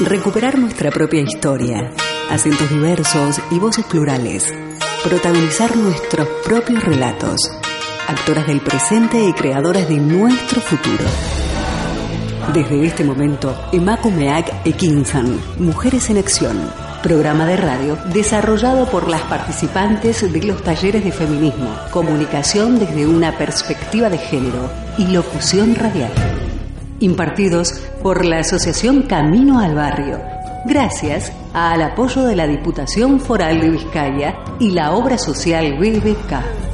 Recuperar nuestra propia historia, acentos diversos y voces plurales. Protagonizar nuestros propios relatos. Actoras del presente y creadoras de nuestro futuro. Desde este momento, Emakumeak Ekinsan, Mujeres en Acción, programa de radio desarrollado por las participantes de los talleres de feminismo, comunicación desde una perspectiva de género y locución radial, impartidos por la Asociación Camino al Barrio, gracias al apoyo de la Diputación Foral de Vizcaya y la obra social BBK.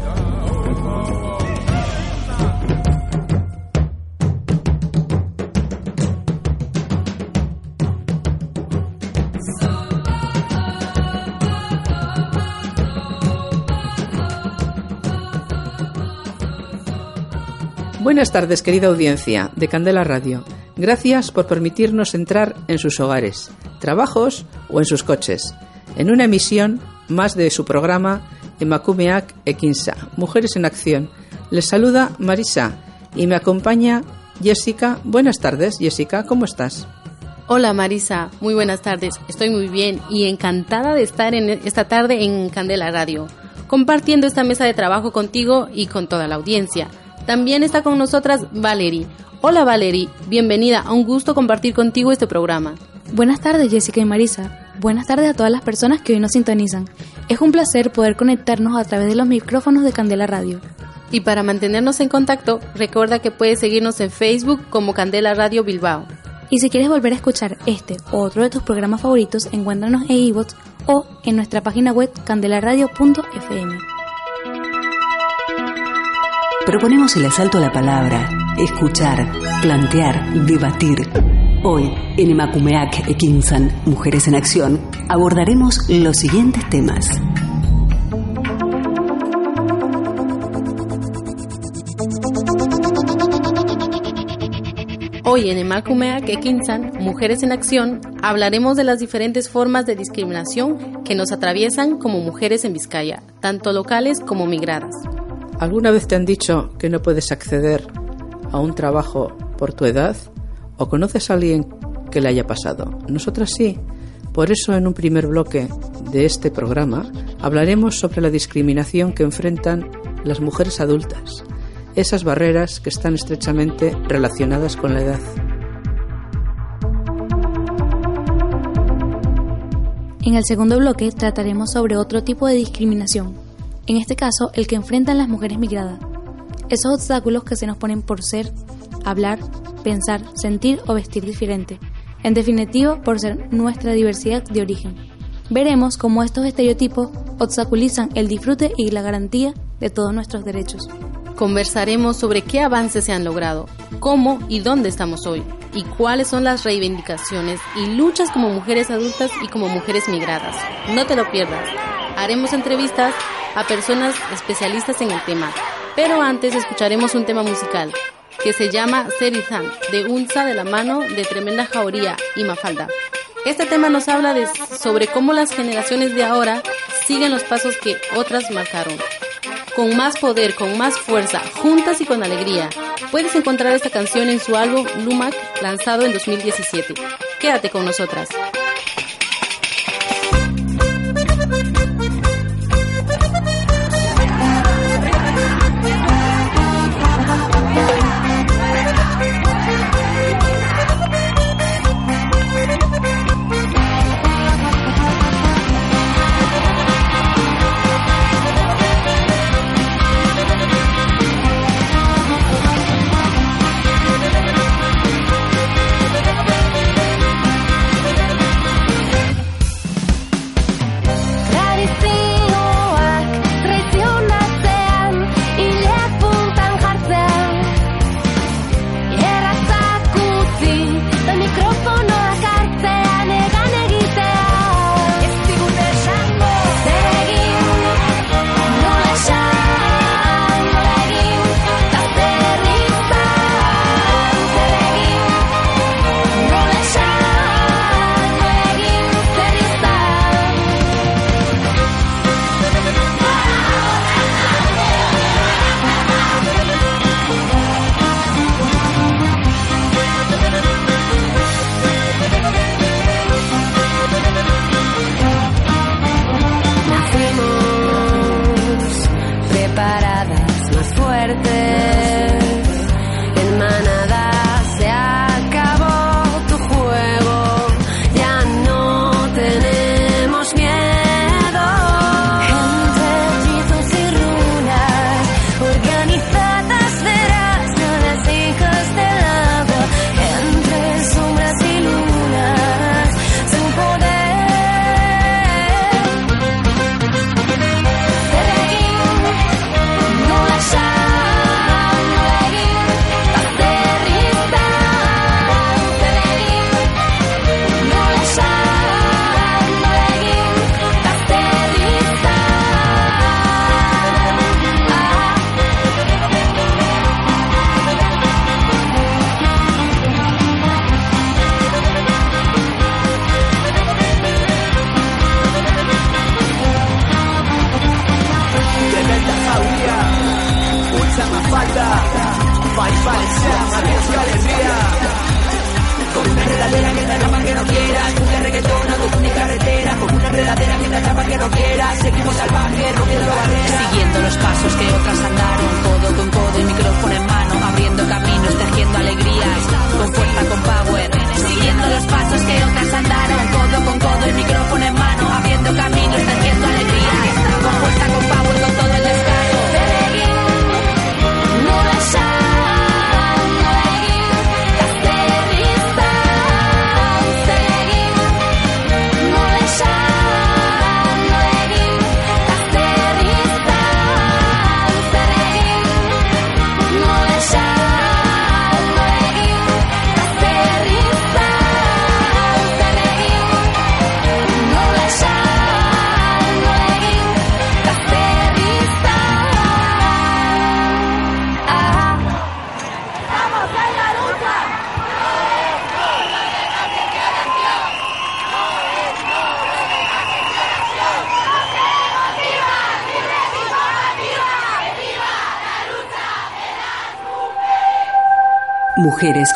Buenas tardes, querida audiencia de Candela Radio. Gracias por permitirnos entrar en sus hogares, trabajos o en sus coches, en una emisión más de su programa Emakumeak Ekinsa, Mujeres en Acción. Les saluda Marisa y me acompaña Jessica. Buenas tardes, Jessica, ¿cómo estás? Hola Marisa, muy buenas tardes. Estoy muy bien y encantada de estar esta tarde en Candela Radio, compartiendo esta mesa de trabajo contigo y con toda la audiencia. También está con nosotras Valerie. Hola Valerie, bienvenida, a un gusto compartir contigo este programa. Buenas tardes Jessica y Marisa. Buenas tardes a todas las personas que hoy nos sintonizan. Es un placer poder conectarnos a través de los micrófonos de Candela Radio. Y para mantenernos en contacto, recuerda que puedes seguirnos en Facebook como Candela Radio Bilbao. Y si quieres volver a escuchar este o otro de tus programas favoritos, encuéntranos en iVoox o en nuestra página web candelaradio.fm. Proponemos el asalto a la palabra, escuchar, plantear, debatir. Hoy, en Emakumeak Ekinsan, Mujeres en Acción, abordaremos los siguientes temas. Hoy en Emakumeak Ekinsan, Mujeres en Acción, hablaremos de las diferentes formas de discriminación que nos atraviesan como mujeres en Vizcaya, tanto locales como migradas. ¿Alguna vez te han dicho que no puedes acceder a un trabajo por tu edad? ¿O conoces a alguien que le haya pasado? Nosotras sí. Por eso en un primer bloque de este programa hablaremos sobre la discriminación que enfrentan las mujeres adultas, esas barreras que están estrechamente relacionadas con la edad. En el segundo bloque trataremos sobre otro tipo de discriminación, en este caso el que enfrentan las mujeres migradas. Esos obstáculos que se nos ponen por ser, hablar, pensar, sentir o vestir diferente. En definitiva, por ser nuestra diversidad de origen. Veremos cómo estos estereotipos obstaculizan el disfrute y la garantía de todos nuestros derechos. Conversaremos sobre qué avances se han logrado, cómo y dónde estamos hoy, y cuáles son las reivindicaciones y luchas como mujeres adultas y como mujeres migradas. No te lo pierdas. Haremos entrevistas a personas especialistas en el tema. Pero antes escucharemos un tema musical que se llama Serizan, de Unza de la mano de Tremenda Jauría y Mafalda. Este tema nos habla de, sobre cómo las generaciones de ahora siguen los pasos que otras marcaron. Con más poder, con más fuerza, juntas y con alegría. Puedes encontrar esta canción en su álbum Lumac, lanzado en 2017. Quédate con nosotras.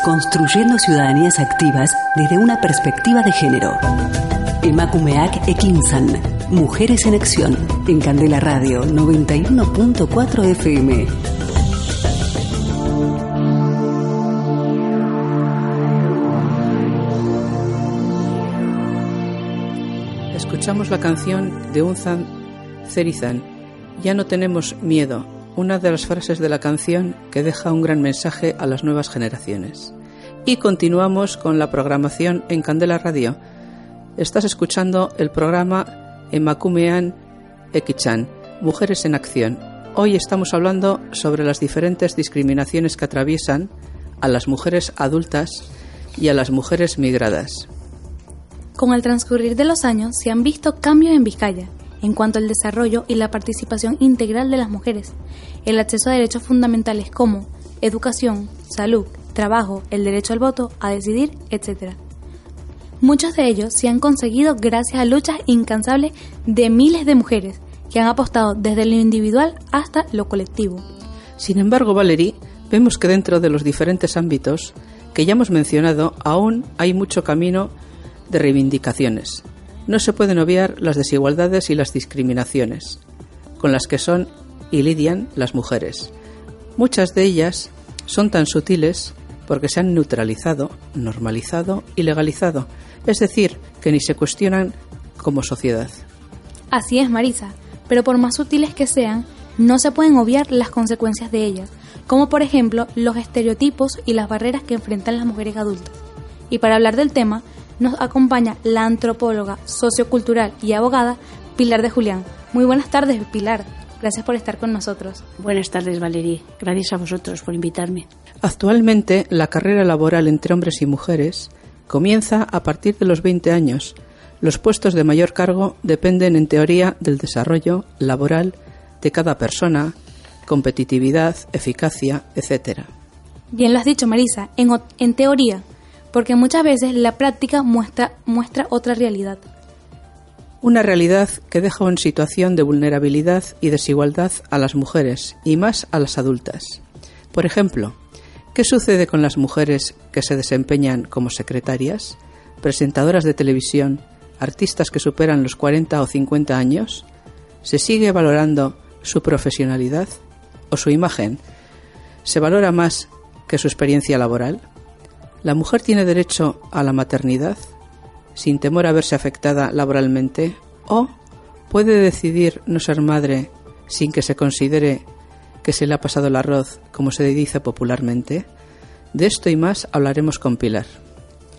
Construyendo ciudadanías activas desde una perspectiva de género. Emakumeak Ekinsan. Mujeres en Acción. En Candela Radio 91.4 FM. Escuchamos la canción de Unzan Cerizan. Ya no tenemos miedo, una de las frases de la canción que deja un gran mensaje a las nuevas generaciones. Y continuamos con la programación en Candela Radio. Estás escuchando el programa Emakumean Ekichan, Mujeres en Acción. Hoy estamos hablando sobre las diferentes discriminaciones que atraviesan a las mujeres adultas y a las mujeres migradas. Con el transcurrir de los años se han visto cambios en Vizcaya en cuanto al desarrollo y la participación integral de las mujeres, el acceso a derechos fundamentales como educación, salud, trabajo, el derecho al voto, a decidir, etc. Muchos de ellos se han conseguido gracias a luchas incansables de miles de mujeres que han apostado desde lo individual hasta lo colectivo. Sin embargo, Valerie, vemos que dentro de los diferentes ámbitos que ya hemos mencionado, aún hay mucho camino de reivindicaciones. No se pueden obviar las desigualdades y las discriminaciones, con las que son y lidian las mujeres. Muchas de ellas son tan sutiles porque se han neutralizado, normalizado y legalizado, es decir, que ni se cuestionan como sociedad. Así es, Marisa, pero por más sutiles que sean, no se pueden obviar las consecuencias de ellas, como por ejemplo los estereotipos y las barreras que enfrentan las mujeres adultas. Y para hablar del tema, nos acompaña la antropóloga, sociocultural y abogada Pilar de Julián. Muy buenas tardes, Pilar. Gracias por estar con nosotros. Buenas tardes, Valerie. Gracias a vosotros por invitarme. Actualmente, la carrera laboral entre hombres y mujeres comienza a partir de los 20 años. Los puestos de mayor cargo dependen, en teoría, del desarrollo laboral de cada persona, competitividad, eficacia, etc. Bien lo has dicho, Marisa, en, en teoría, porque muchas veces la práctica muestra, muestra otra realidad. Una realidad que deja en situación de vulnerabilidad y desigualdad a las mujeres y más a las adultas. Por ejemplo, ¿qué sucede con las mujeres que se desempeñan como secretarias, presentadoras de televisión, artistas que superan los 40 o 50 años? ¿Se sigue valorando su profesionalidad o su imagen? ¿Se valora más que su experiencia laboral? ¿La mujer tiene derecho a la maternidad sin temor a verse afectada laboralmente? ¿O puede decidir no ser madre sin que se considere que se le ha pasado el arroz, como se dice popularmente? De esto y más hablaremos con Pilar.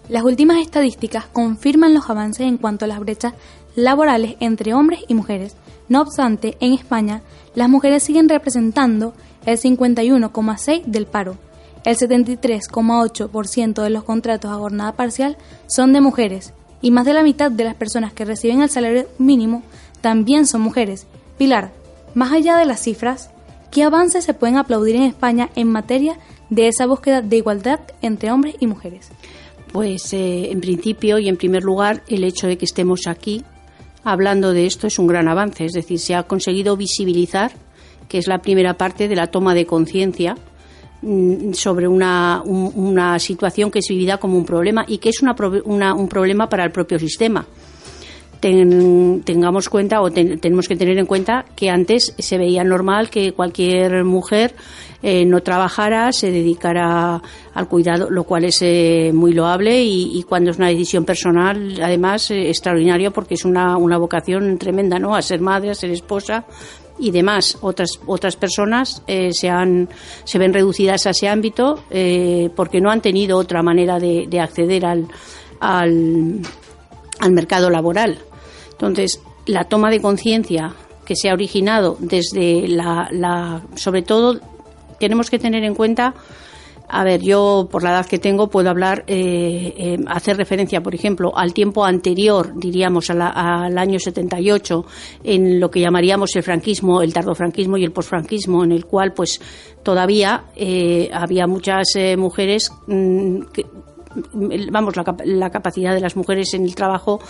Las últimas estadísticas confirman los avances en cuanto a las brechas laborales entre hombres y mujeres. No obstante, en España, las mujeres siguen representando el 51,6% del paro, el 73,8% de los contratos a jornada parcial son de mujeres y más de la mitad de las personas que reciben el salario mínimo también son mujeres. Pilar, más allá de las cifras, ¿qué avances se pueden aplaudir en España en materia de esa búsqueda de igualdad entre hombres y mujeres? Pues eh, en principio y en primer lugar el hecho de que estemos aquí hablando de esto es un gran avance, es decir, se ha conseguido visibilizar, que es la primera parte de la toma de conciencia sobre una, una, situación que es vivida como un problema y que es una, un problema para el propio sistema. tengamos cuenta o tenemos que tener en cuenta que antes se veía normal que cualquier mujer eh, no trabajara, se dedicara al cuidado, lo cual es eh, muy loable y, cuando es una decisión personal, además, eh, extraordinario porque es una, una vocación tremenda, ¿no? A ser madre, a ser esposa y demás. Otras, otras personas se, han, se ven reducidas a ese ámbito porque no han tenido otra manera de, de acceder al, al, al mercado laboral. Entonces, la toma de conciencia que se ha originado desde la, la, sobre todo tenemos que tener en cuenta a ver, yo por la edad que tengo puedo hablar, eh, eh, hacer referencia, por ejemplo, al tiempo anterior, diríamos, al año 78, en lo que llamaríamos el franquismo, el tardofranquismo y el posfranquismo, en el cual, pues, todavía eh, había muchas mujeres mm, que, vamos, la, capacidad de las mujeres en el trabajo,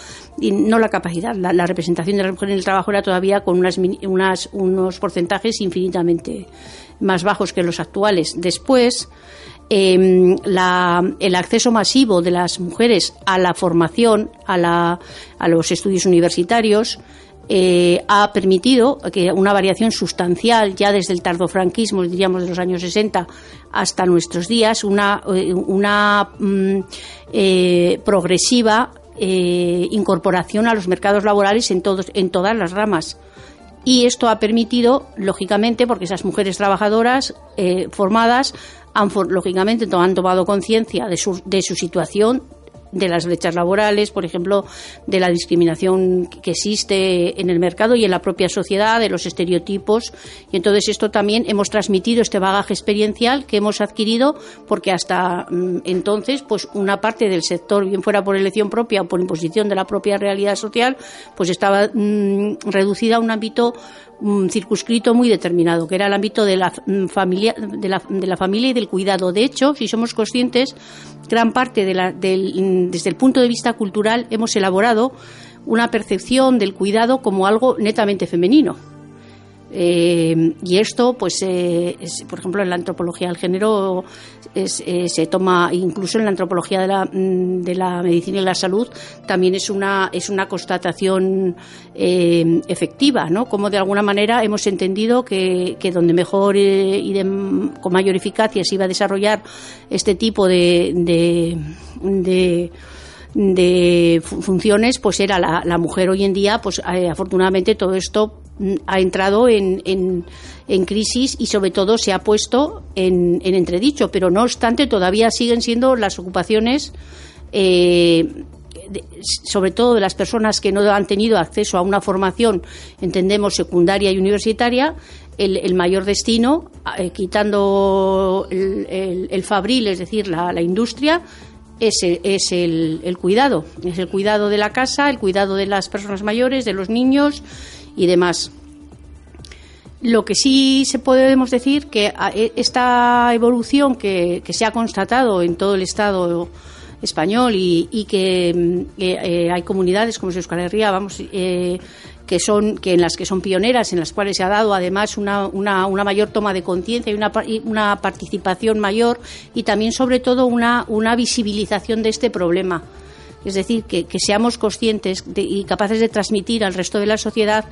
y no la capacidad, la, representación de las mujeres en el trabajo era todavía con unas, unos porcentajes infinitamente más bajos que los actuales. Después, em, el acceso masivo de las mujeres a la formación, a, la, a los estudios universitarios, eh, ha permitido que una variación sustancial ya desde el tardofranquismo, diríamos de los años 60 hasta nuestros días, una, eh, una mm, eh, progresiva incorporación a los mercados laborales en, todos, en todas las ramas. Y esto ha permitido, lógicamente, porque esas mujeres trabajadoras formadas han, lógicamente, han tomado conciencia de su, de su situación, de las brechas laborales, por ejemplo, de la discriminación que existe en el mercado y en la propia sociedad, de los estereotipos. Y entonces esto también hemos transmitido este bagaje experiencial que hemos adquirido porque hasta mm, entonces, pues una parte del sector, bien fuera por elección propia o por imposición de la propia realidad social, pues estaba mm, reducida a un ámbito un circunscrito muy determinado, que era el ámbito de la, mm, familia, de, la, de la familia y del cuidado. De hecho, si somos conscientes, gran parte de la, del, mm, desde el punto de vista cultural hemos elaborado una percepción del cuidado como algo netamente femenino eh, y esto, pues, eh, por ejemplo, en la antropología del género eh, se toma, incluso en la antropología de la, mm, de la, medicina y la salud, también es una, es una constatación efectiva, ¿no? Como de alguna manera hemos entendido que, que donde mejor y con mayor eficacia se iba a desarrollar este tipo de, de, de funciones pues era la, mujer hoy en día pues afortunadamente todo esto ha entrado en, en, crisis y sobre todo se ha puesto en, entredicho, pero no obstante todavía siguen siendo las ocupaciones, eh, sobre todo de las personas que no han tenido acceso a una formación, entendemos, secundaria y universitaria, el, mayor destino, eh, quitando el, fabril, es decir, la, la industria, es, es el, el, cuidado. Es el cuidado de la casa, el cuidado de las personas mayores, de los niños y demás. Lo que sí se podemos decir que e, esta evolución que, se ha constatado en todo el Estado español y, que mm, eh, hay comunidades como Euskal Herria, vamos, eh, que son que en las que son pioneras, en las cuales se ha dado además una, una, una mayor toma de conciencia y una, una participación mayor y también sobre todo una, una visibilización de este problema. Es decir, que, seamos conscientes y capaces de transmitir al resto de la sociedad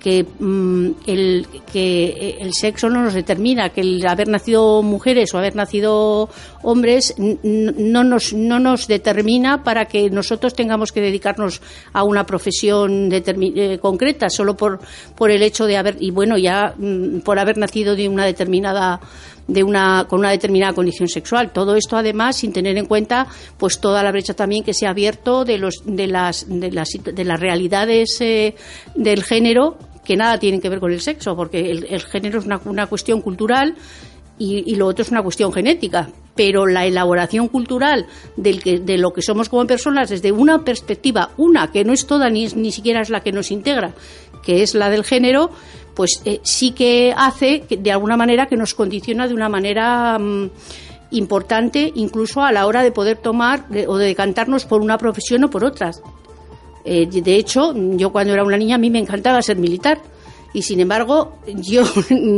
que, mm, el, que el sexo no nos determina, que el haber nacido mujeres o haber nacido hombres no nos, no nos determina para que nosotros tengamos que dedicarnos a una profesión eh, concreta solo por, por el hecho de haber, y bueno, ya mm, por haber nacido de una determinada de una, con una determinada condición sexual. Todo esto, además, sin tener en cuenta pues toda la brecha también que se ha abierto de, los, de, las, de, las, de las realidades eh, del género que nada tienen que ver con el sexo, porque el, género es una, una cuestión cultural y, lo otro es una cuestión genética. Pero la elaboración cultural del que, de lo que somos como personas desde una perspectiva, una que no es toda ni, ni siquiera es la que nos integra, que es la del género, pues eh, sí que hace que, de alguna manera que nos condiciona de una manera mm, importante incluso a la hora de poder tomar o de decantarnos por una profesión o por otras. Eh, de hecho, yo cuando era una niña a mí me encantaba ser militar y sin embargo yo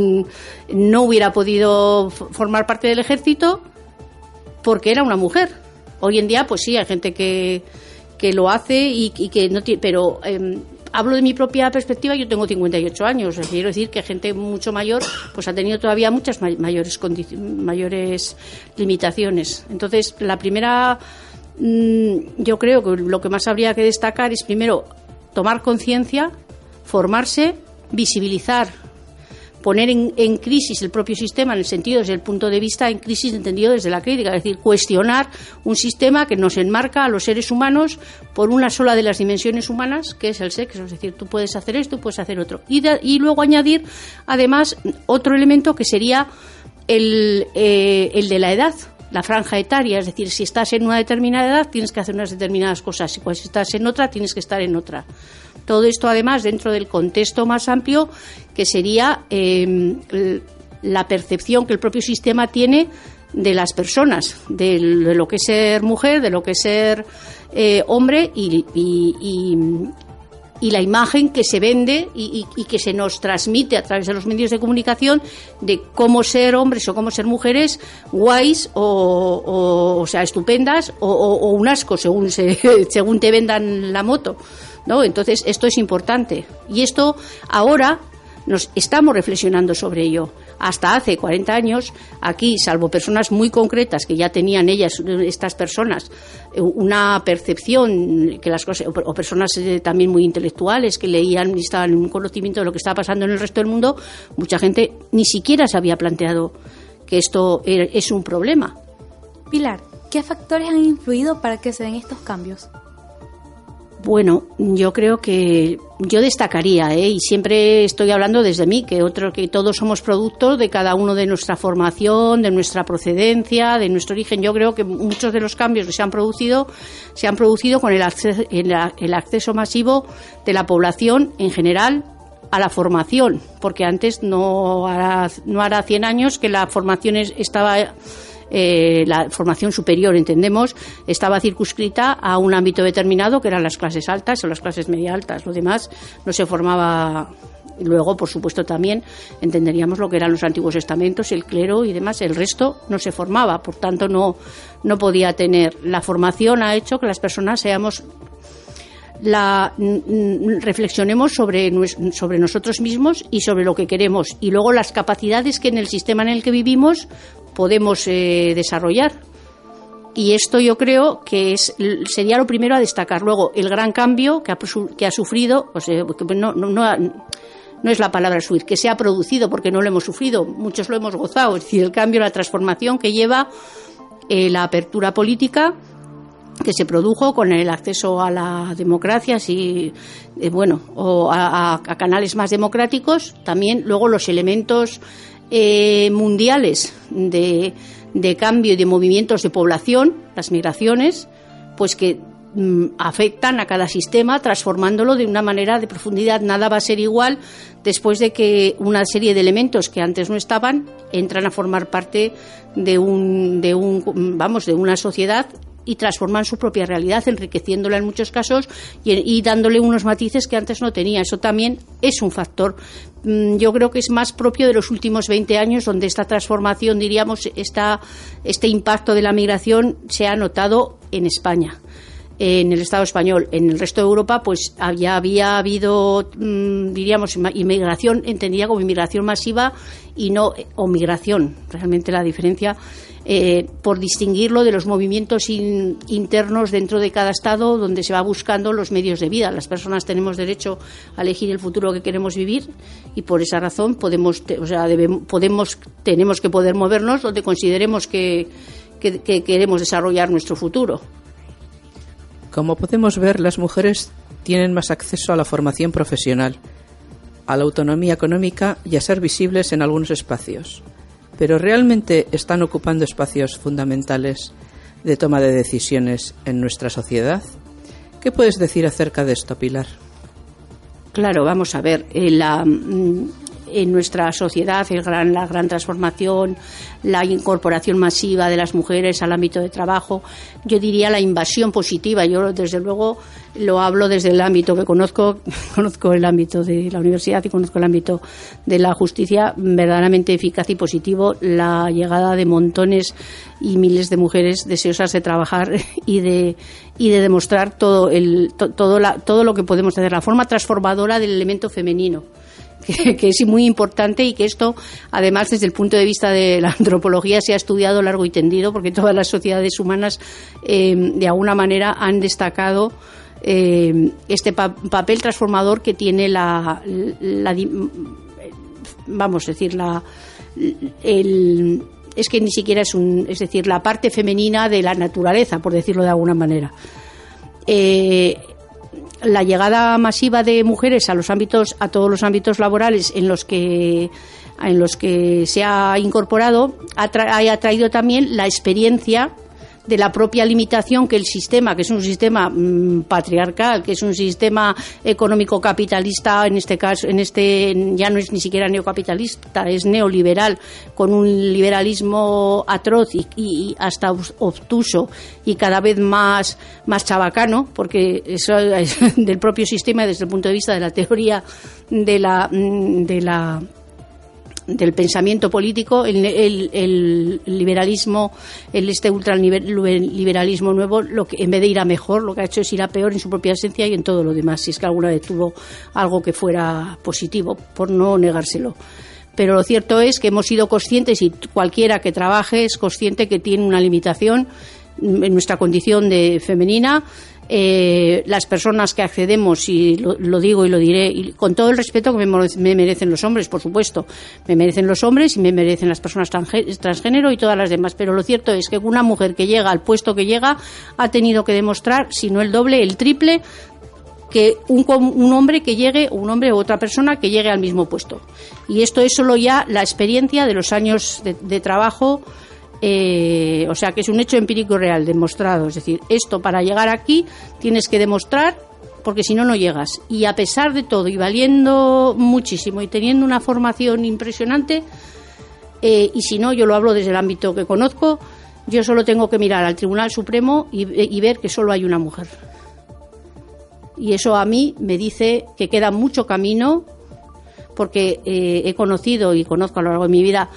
no hubiera podido formar parte del ejército porque era una mujer. Hoy en día, pues sí, hay gente que, que lo hace y, que no tiene, pero em, hablo de mi propia perspectiva, yo tengo 58 años, quiero decir que gente mucho mayor pues ha tenido todavía muchas mayores mayores limitaciones. Entonces, la primera mm, yo creo que lo que más habría que destacar es primero tomar conciencia, formarse, visibilizar poner en, crisis el propio sistema en el sentido desde el punto de vista en crisis entendido desde la crítica, es decir, cuestionar un sistema que nos enmarca a los seres humanos por una sola de las dimensiones humanas, que es el sexo, es decir, tú puedes hacer esto, puedes hacer otro. Y, y luego añadir, además, otro elemento que sería el, eh, el de la edad, la franja etaria, es decir, si estás en una determinada edad tienes que hacer unas determinadas cosas, y si estás en otra tienes que estar en otra. Todo esto, además, dentro del contexto más amplio, que sería em, la percepción que el propio sistema tiene de las personas, de, lo que es ser mujer, de lo que es ser eh, hombre y, la imagen que se vende y, que se nos transmite a través de los medios de comunicación de cómo ser hombres o cómo ser mujeres guays o, o, sea, estupendas o, un asco según, según te vendan la moto. ¿No? Entonces, esto es importante. Y esto ahora nos estamos reflexionando sobre ello. Hasta hace 40 años, aquí, salvo personas muy concretas que ya tenían ellas, estas personas, una percepción que las cosas, o personas eh, también muy intelectuales que leían y estaban en un conocimiento de lo que estaba pasando en el resto del mundo, mucha gente ni siquiera se había planteado que esto es un problema. Pilar, ¿qué factores han influido para que se den estos cambios? Bueno, yo creo que yo destacaría, ¿eh? y siempre estoy hablando desde mí, que otro que todos somos productos de cada uno de nuestra formación, de nuestra procedencia, de nuestro origen. Yo creo que muchos de los cambios que se han producido se han producido con el acceso, el acceso masivo de la población en general a la formación, porque antes no hará, no hará 100 años que la formación estaba eh, la formación superior, entendemos, estaba circunscrita a un ámbito determinado, que eran las clases altas o las clases media altas. Lo demás no se formaba luego, por supuesto, también entenderíamos lo que eran los antiguos estamentos, el clero y demás. El resto no se formaba, por tanto, no, no podía tener. La formación ha hecho que las personas seamos la reflexionemos sobre, sobre nosotros mismos y sobre lo que queremos y luego las capacidades que en el sistema en el que vivimos podemos eh, desarrollar. Y esto yo creo que es, sería lo primero a destacar. Luego, el gran cambio que ha, que ha sufrido, pues, no, no, no, es la palabra subir, que se ha producido porque no lo hemos sufrido, muchos lo hemos gozado. Es decir, el cambio, la transformación que lleva eh, la apertura política que se produjo con el acceso a la democracia, y eh, bueno, o a, a, canales más democráticos, también luego los elementos eh, mundiales de, cambio y de movimientos de población, las migraciones, pues que mm, afectan a cada sistema transformándolo de una manera de profundidad. Nada va a ser igual después de que una serie de elementos que antes no estaban entran a formar parte de un, de un vamos, de una sociedad y transforman su propia realidad, enriqueciéndola en muchos casos y, dándole unos matices que antes no tenía. Eso también es un factor. Mm, yo creo que es más propio de los últimos 20 años, donde esta transformación, diríamos, esta, este impacto de la migración se ha notado en España en el Estado español. En el resto de Europa, pues ya había habido, mm, diríamos, inmigración entendida como inmigración masiva y no o migración. Realmente la diferencia eh, por distinguirlo de los movimientos internos dentro de cada Estado donde se va buscando los medios de vida. Las personas tenemos derecho a elegir el futuro que queremos vivir y por esa razón podemos, o sea, podemos, tenemos que poder movernos donde consideremos que queremos desarrollar nuestro futuro. Como podemos ver, las mujeres tienen más acceso a la formación profesional, a la autonomía económica y a ser visibles en algunos espacios pero realmente están ocupando espacios fundamentales de toma de decisiones en nuestra sociedad. ¿Qué puedes decir acerca de esto, Pilar? Claro, vamos a ver. Eh, la, mm, en nuestra sociedad, el gran, la gran transformación, la incorporación masiva de las mujeres al ámbito de trabajo, yo diría la invasión positiva. Yo, desde luego, lo hablo desde el ámbito que conozco, conozco el ámbito de la universidad y conozco el ámbito de la justicia, verdaderamente eficaz y positivo, la llegada de montones y miles de mujeres deseosas de trabajar y de, y de demostrar todo, el, todo, la, todo lo que podemos hacer, la forma transformadora del elemento femenino. Que, es muy importante y que esto, además, desde el punto de vista de la antropología, se ha estudiado largo y tendido, porque todas las sociedades humanas, eh, de alguna manera, han destacado eh, este papel transformador que tiene la, la vamos a decir, la, el, es que ni siquiera es un, es decir, la parte femenina de la naturaleza, por decirlo de alguna manera. Eh, la llegada masiva de mujeres a los ámbitos, a todos los ámbitos laborales en los que en los que se ha incorporado ha, ha traído también la experiencia de la propia limitación que el sistema, que es un sistema mm, patriarcal, que es un sistema económico capitalista, en este caso, en este ya no es ni siquiera neocapitalista, es neoliberal, con un liberalismo atroz y, hasta obtuso y cada vez más, más chabacano, porque eso es del propio sistema desde el punto de vista de la teoría de la, mm, de la del pensamiento político, el, liberalismo, el este ultraliberalismo nuevo, lo que en vez de ir a mejor, lo que ha hecho es ir a peor en su propia esencia y en todo lo demás, si es que alguna vez tuvo algo que fuera positivo, por no negárselo. Pero lo cierto es que hemos sido conscientes y cualquiera que trabaje es consciente que tiene una limitación en nuestra condición de femenina eh, las personas que accedemos, y lo, digo y lo diré, y con todo el respeto que me, merecen los hombres, por supuesto, me merecen los hombres y me merecen las personas transgénero y todas las demás, pero lo cierto es que una mujer que llega al puesto que llega ha tenido que demostrar, si no el doble, el triple que un, un, hombre que llegue, un hombre u otra persona que llegue al mismo puesto. Y esto es solo ya la experiencia de los años de trabajo eh, o sea que es un hecho empírico real, demostrado. Es decir, esto para llegar aquí tienes que demostrar porque si no, no llegas. Y a pesar de todo, y valiendo muchísimo y teniendo una formación impresionante, eh, y si no, yo lo hablo desde el ámbito que conozco, yo solo tengo que mirar al Tribunal Supremo y, ver que solo hay una mujer. Y eso a mí me dice que queda mucho camino, porque eh, he conocido y conozco a lo largo de mi vida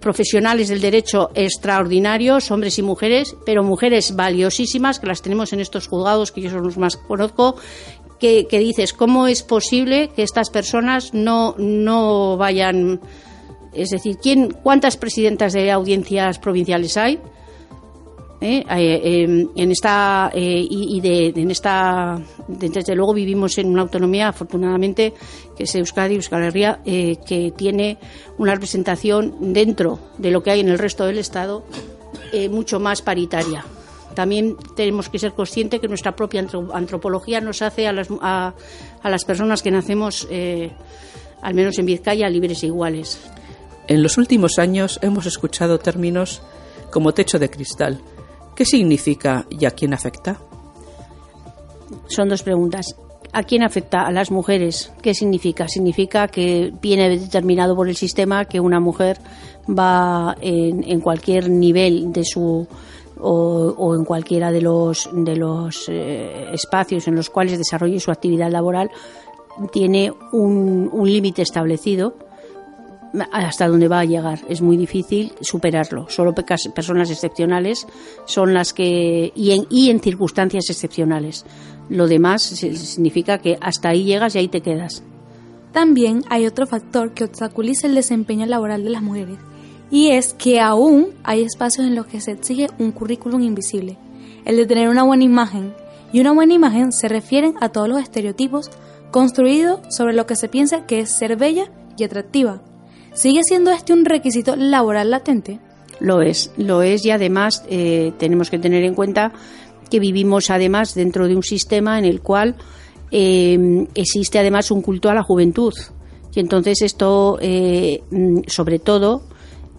profesionales del derecho extraordinarios, hombres y mujeres, pero mujeres valiosísimas, que las tenemos en estos juzgados, que yo son los más conozco, que, que dices, ¿cómo es posible que estas personas no, no vayan... Es decir, ¿quién, ¿cuántas presidentas de audiencias provinciales hay? ¿Eh? Eh, em, en esta eh, y, de, en esta desde luego vivimos en una autonomía afortunadamente que es Euskadi Euskal Herria que tiene una representación dentro de lo que hay en el resto del Estado mucho más paritaria también tenemos que ser conscientes que nuestra propia antropología nos hace a las, a, a las personas que nacemos al menos en Vizcaya libres e iguales en los últimos años hemos escuchado términos como techo de cristal ¿Qué significa y a quién afecta? Son dos preguntas. ¿A quién afecta? A las mujeres. ¿Qué significa? Significa que viene determinado por el sistema que una mujer va en, cualquier nivel de su o, en cualquiera de los de los eh, espacios en los cuales desarrolle su actividad laboral tiene un, un límite establecido hasta dónde va a llegar. Es muy difícil superarlo. Solo personas excepcionales son las que. y en, y en circunstancias excepcionales. Lo demás significa que hasta ahí llegas y ahí te quedas. También hay otro factor que obstaculiza el desempeño laboral de las mujeres, y es que aún hay espacios en los que se exige un currículum invisible, el de tener una buena imagen. Y una buena imagen se refieren a todos los estereotipos construidos sobre lo que se piensa que es ser bella y atractiva. ¿Sigue siendo este un requisito laboral latente? Lo es, lo es y además eh, tenemos que tener en cuenta que vivimos además dentro de un sistema en el cual eh, existe además un culto a la juventud. Y entonces esto, eh, sobre todo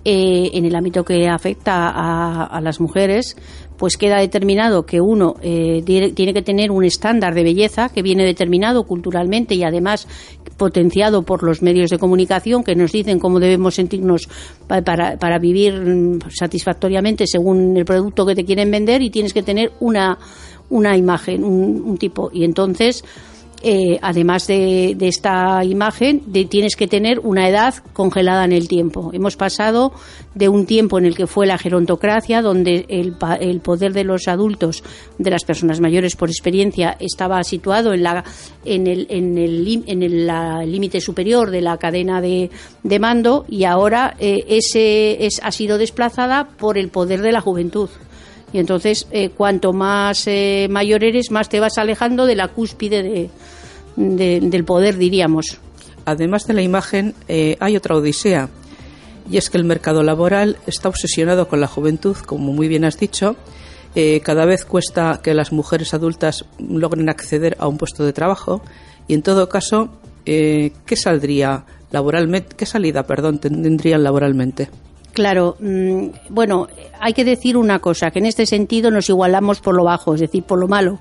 en el ámbito que afecta a, las mujeres, pues queda determinado que uno eh, tiene que tener un estándar de belleza que viene determinado culturalmente y además potenciado por los medios de comunicación que nos dicen cómo debemos sentirnos para, para vivir mm, satisfactoriamente según el producto que te quieren vender y tienes que tener una, una imagen, un tipo. Y entonces eh, además de, esta imagen, tienes que tener una edad congelada en el tiempo. Hemos pasado de un tiempo en el que fue la gerontocracia, donde el, poder de los adultos, de las personas mayores por experiencia, estaba situado en, la, en el en el, límite superior de la cadena de, mando y ahora eh, ese es, ha sido desplazada por el poder de la juventud. Y entonces, eh, cuanto más eh, mayor eres, más te vas alejando de la cúspide del poder, diríamos. Además de la imagen, eh, hay otra odisea. Y es que el mercado laboral está obsesionado con la juventud, como muy bien has dicho. cada vez cuesta que las mujeres adultas logren acceder a un puesto de trabajo. Y en todo caso, ¿qué saldría laboralmente? ¿Qué salida, perdón, tendrían laboralmente? Claro, mm, bueno, hay que decir una cosa, que en este sentido nos igualamos por lo bajo, es decir, por lo malo.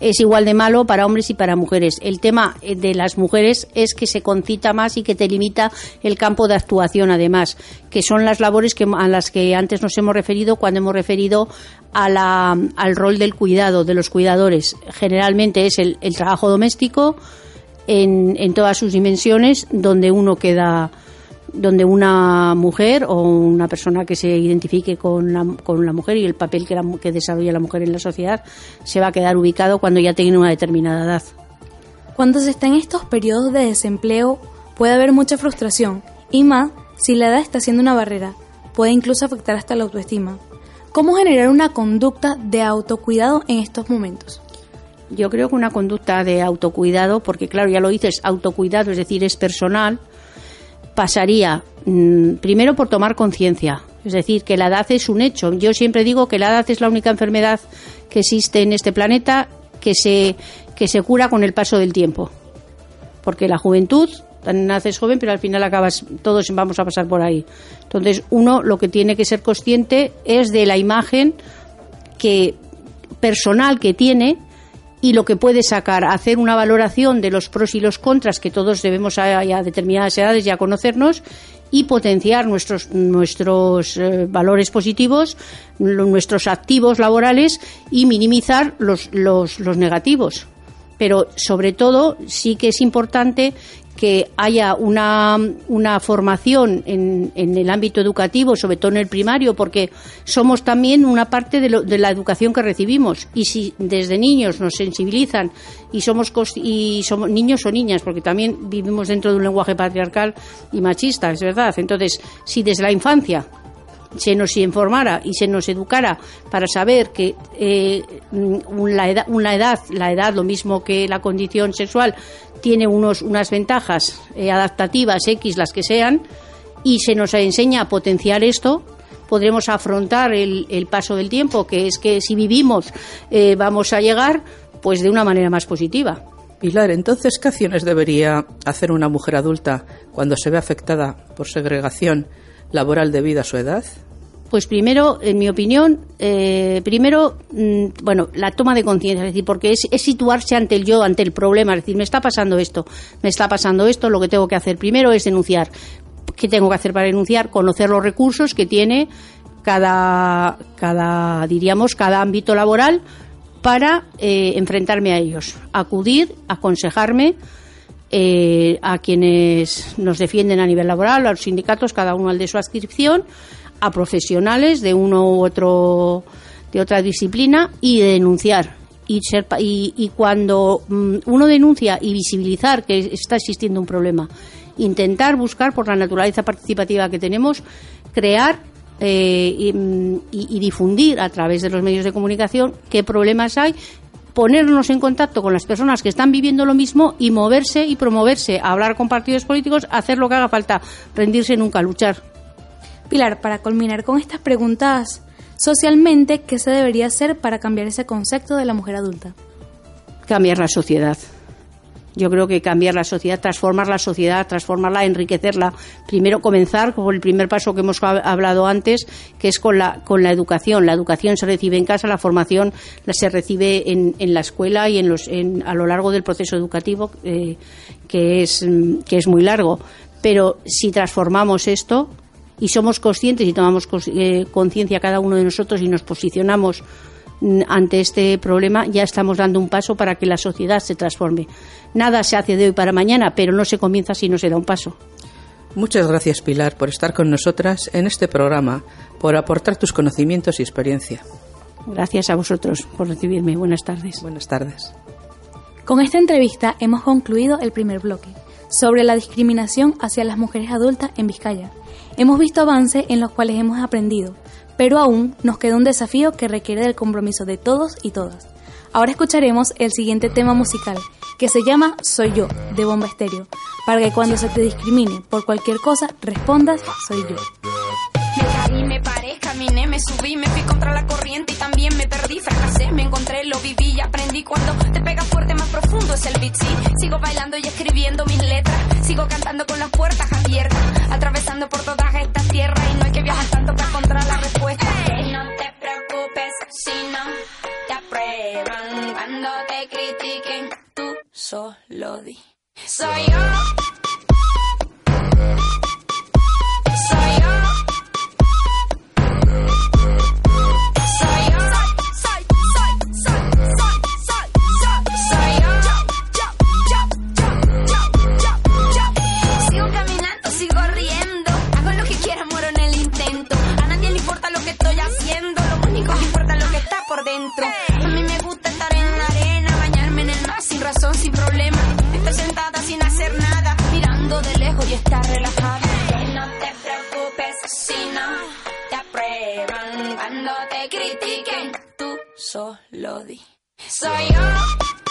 Es igual de malo para hombres y para mujeres. El tema eh, de las mujeres es que se concita más y que te limita el campo de actuación, además, que son las labores que, a las que antes nos hemos referido cuando hemos referido a la, al rol del cuidado, de los cuidadores. Generalmente es el, trabajo doméstico en, en todas sus dimensiones, donde uno queda donde una mujer o una persona que se identifique con la, con la mujer y el papel que, que desarrolla la mujer en la sociedad se va a quedar ubicado cuando ya tiene una determinada edad. Cuando se está en estos periodos de desempleo puede haber mucha frustración y más si la edad está siendo una barrera, puede incluso afectar hasta la autoestima. ¿Cómo generar una conducta de autocuidado en estos momentos? Yo creo que una conducta de autocuidado, porque claro, ya lo dices, autocuidado, es decir, es personal, pasaría mm, primero por tomar conciencia, es decir, que la edad es un hecho. Yo siempre digo que la edad es la única enfermedad que existe en este planeta que se, que se cura con el paso del tiempo. Porque la juventud, naces joven, pero al final acabas, todos vamos a pasar por ahí. Entonces, uno lo que tiene que ser consciente es de la imagen que personal que tiene y lo que puede sacar, hacer una valoración de los pros y los contras que todos debemos a, determinadas edades ya conocernos y potenciar nuestros, nuestros eh, valores positivos, nuestros activos laborales y minimizar los, los, los negativos. Pero sobre todo sí que es importante que haya una, una formación en, en, el ámbito educativo, sobre todo en el primario, porque somos también una parte de, lo, de, la educación que recibimos. Y si desde niños nos sensibilizan y somos, y somos niños o niñas, porque también vivimos dentro de un lenguaje patriarcal y machista, es verdad. Entonces, si desde la infancia se nos informara y se nos educara para saber que eh, una, edad, la edad, lo mismo que la condición sexual, tiene unos, unas ventajas eh, adaptativas X, las que sean, y se nos enseña a potenciar esto, podremos afrontar el, el paso del tiempo, que es que si vivimos eh, vamos a llegar pues de una manera más positiva. Pilar, entonces, ¿qué acciones debería hacer una mujer adulta cuando se ve afectada por segregación laboral debido a su edad? Pues primero, en mi opinión, eh, primero, mm, bueno, la toma de conciencia, es decir, porque es, situarse ante el yo, ante el problema, es decir, me está pasando esto, me está pasando esto, lo que tengo que hacer primero es denunciar. ¿Qué tengo que hacer para denunciar? Conocer los recursos que tiene cada, cada diríamos, cada ámbito laboral para eh, enfrentarme a ellos, acudir, aconsejarme, eh, a quienes nos defienden a nivel laboral, a los sindicatos, cada uno al de su adscripción, a profesionales de uno u otro de otra disciplina y de denunciar y, ser, y, cuando mm, uno denuncia y visibilizar que está existiendo un problema, intentar buscar por la naturaleza participativa que tenemos, crear eh, y, mm, y, difundir a través de los medios de comunicación qué problemas hay ponernos en contacto con las personas que están viviendo lo mismo y moverse y promoverse, hablar con partidos políticos, hacer lo que haga falta, rendirse nunca, luchar. Pilar, para culminar con estas preguntas, socialmente, ¿qué se debería hacer para cambiar ese concepto de la mujer adulta? Cambiar la sociedad. Yo creo que cambiar la sociedad, transformar la sociedad, transformarla, enriquecerla. Primero comenzar con el primer paso que hemos hablado antes, que es con la, con la educación. La educación se recibe en casa, la formación se recibe en, en la escuela y en los, en, a lo largo del proceso educativo, eh, que, es, que es muy largo. Pero si transformamos esto y somos conscientes y tomamos eh, conciencia cada uno de nosotros y nos posicionamos ante este problema, ya estamos dando un paso para que la sociedad se transforme. Nada se hace de hoy para mañana, pero no se comienza si no se da un paso. Muchas gracias, Pilar, por estar con nosotras en este programa, por aportar tus conocimientos y experiencia. Gracias a vosotros por recibirme. Buenas tardes. Buenas tardes. Con esta entrevista hemos concluido el primer bloque sobre la discriminación hacia las mujeres adultas en Vizcaya. Hemos visto avances en los cuales hemos aprendido, pero aún nos queda un desafío que requiere del compromiso de todos y todas. Ahora escucharemos el siguiente tema musical, que se llama Soy yo, de Bomba Estéreo, para que cuando se te discrimine por cualquier cosa respondas Soy yo. Me caí, me paré, caminé, me subí, me fui contra la corriente y también me perdí, fracasé, me encontré, lo viví y aprendí. Cuando te pega fuerte, más profundo es el beat, sí. Sigo bailando y escribiendo mis letras, sigo cantando con las puertas abiertas, atravesando por todas estas tierras y no hay que viajar tanto para encontrar la respuesta. Cuando te critiquen, tú solo di. Soy yo. A mí me gusta sin razón, sin problema. Estar sentada sin hacer nada, mirando de lejos y estar relajada. no te preocupes si no te aprueban cuando te critiquen. Tú solo di. Soy yo.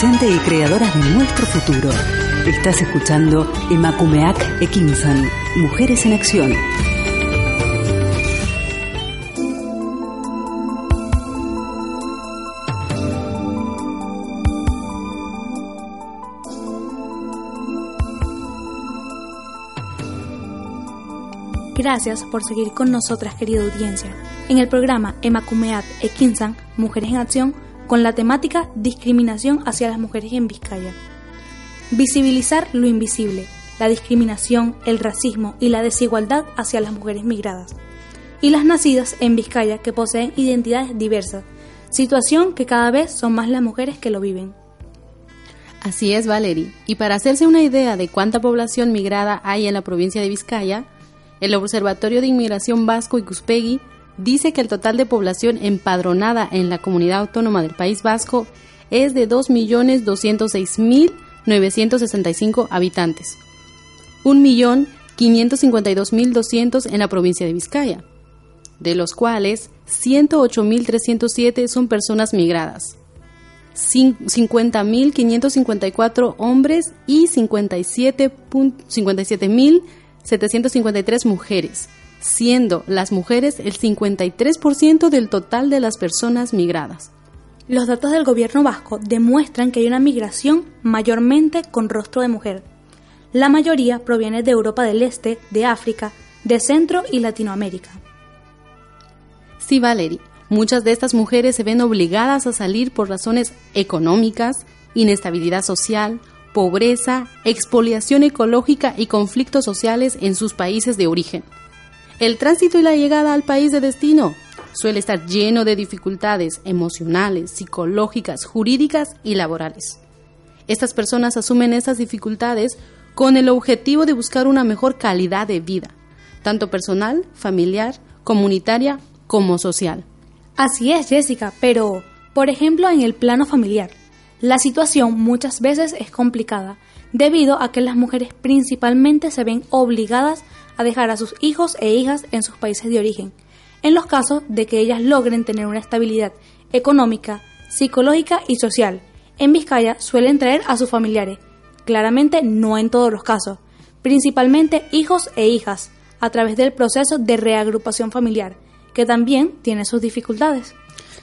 Presente y creadoras de nuestro futuro. Estás escuchando Emakumeak Ekinsan, Mujeres en Acción. Gracias por seguir con nosotras, querida audiencia. En el programa Emakumeat Ekinsan, Mujeres en Acción, con la temática Discriminación hacia las mujeres en Vizcaya. Visibilizar lo invisible, la discriminación, el racismo y la desigualdad hacia las mujeres migradas y las nacidas en Vizcaya que poseen identidades diversas, situación que cada vez son más las mujeres que lo viven. Así es, Valerie. Y para hacerse una idea de cuánta población migrada hay en la provincia de Vizcaya, el Observatorio de Inmigración Vasco y Cuspegui dice que el total de población empadronada en la comunidad autónoma del País Vasco es de 2.206.965 habitantes, 1.552.200 en la provincia de Vizcaya, de los cuales 108.307 son personas migradas, 50.554 hombres y 57.753 mujeres, siendo las mujeres el 53% del total de las personas migradas. Los datos del gobierno vasco demuestran que hay una migración mayormente con rostro de mujer. La mayoría proviene de Europa del Este, de África, de Centro y Latinoamérica. Sí, Valerie, muchas de estas mujeres se ven obligadas a salir por razones económicas, inestabilidad social, pobreza, expoliación ecológica y conflictos sociales en sus países de origen. El tránsito y la llegada al país de destino suele estar lleno de dificultades emocionales, psicológicas, jurídicas y laborales. Estas personas asumen esas dificultades con el objetivo de buscar una mejor calidad de vida, tanto personal, familiar, comunitaria como social. Así es, Jessica, pero, por ejemplo, en el plano familiar, la situación muchas veces es complicada, debido a que las mujeres principalmente se ven obligadas a dejar a sus hijos e hijas en sus países de origen, en los casos de que ellas logren tener una estabilidad económica, psicológica y social. En Vizcaya suelen traer a sus familiares, claramente no en todos los casos, principalmente hijos e hijas, a través del proceso de reagrupación familiar, que también tiene sus dificultades.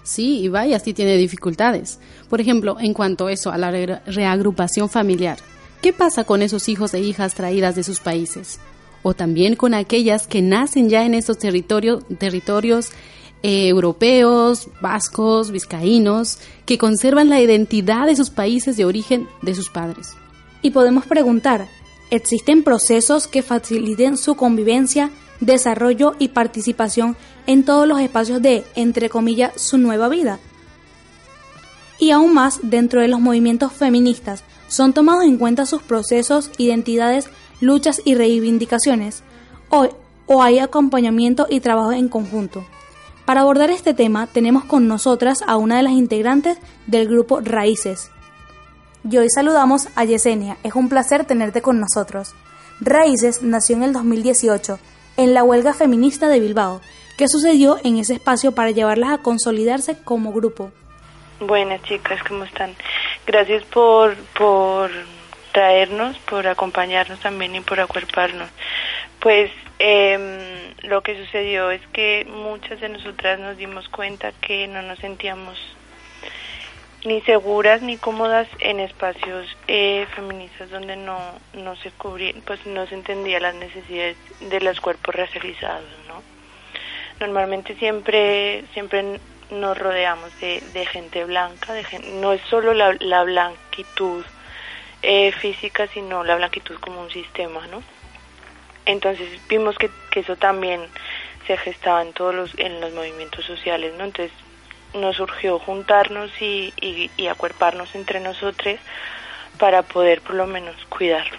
Sí, y vaya, sí tiene dificultades. Por ejemplo, en cuanto a eso, a la reagrupación familiar, ¿qué pasa con esos hijos e hijas traídas de sus países? O también con aquellas que nacen ya en estos territorios, eh, europeos, vascos, vizcaínos, que conservan la identidad de sus países de origen de sus padres. Y podemos preguntar, ¿existen procesos que faciliten su convivencia desarrollo y participación en todos los espacios de, entre comillas, su nueva vida. Y aún más, dentro de los movimientos feministas, son tomados en cuenta sus procesos, identidades, luchas y reivindicaciones, o, o hay acompañamiento y trabajo en conjunto. Para abordar este tema tenemos con nosotras a una de las integrantes del grupo Raíces. Y hoy saludamos a Yesenia, es un placer tenerte con nosotros. Raíces nació en el 2018 en la huelga feminista de Bilbao. ¿Qué sucedió en ese espacio para llevarlas a consolidarse como grupo? Buenas chicas, ¿cómo están? Gracias por, por traernos, por acompañarnos también y por acuerparnos. Pues eh, lo que sucedió es que muchas de nosotras nos dimos cuenta que no nos sentíamos ni seguras ni cómodas en espacios eh, feministas donde no, no se cubrían, pues no se entendía las necesidades de los cuerpos racializados, ¿no? Normalmente siempre, siempre nos rodeamos de, de gente blanca, de no es solo la blanquitud eh, física, sino la blanquitud como un sistema, ¿no? Entonces vimos que, que eso también se gestaba en todos los, en los movimientos sociales, ¿no? Entonces nos surgió juntarnos y, y, acuerparnos entre nosotros para poder por lo menos cuidarlo.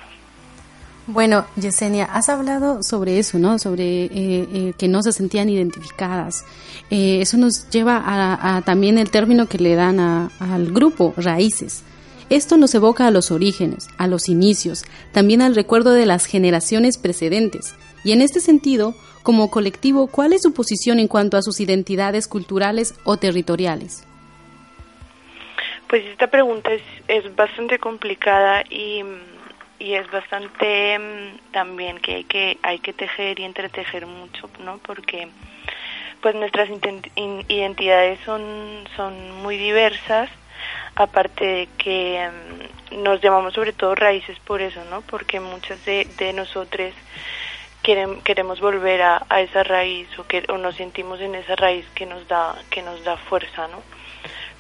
Bueno, Yesenia, has hablado sobre eso, ¿no? Sobre eh, eh, que no se sentían identificadas. Eh, eso nos lleva a, también el término que le dan al grupo, raíces. Esto nos evoca a los orígenes, a los inicios, también al recuerdo de las generaciones precedentes. Y en este sentido, como colectivo, ¿cuál es su posición en cuanto a sus identidades culturales o territoriales? Pues esta pregunta es, es bastante complicada y, y es bastante mm, también que hay, que hay que tejer y entretejer mucho, ¿no? Porque pues nuestras identidades son, son muy diversas, aparte de que mm, nos llamamos sobre todo raíces por eso, ¿no? Porque muchas de, de nosotros queremos volver a, esa raíz o que o nos sentimos en esa raíz que nos da que nos da fuerza no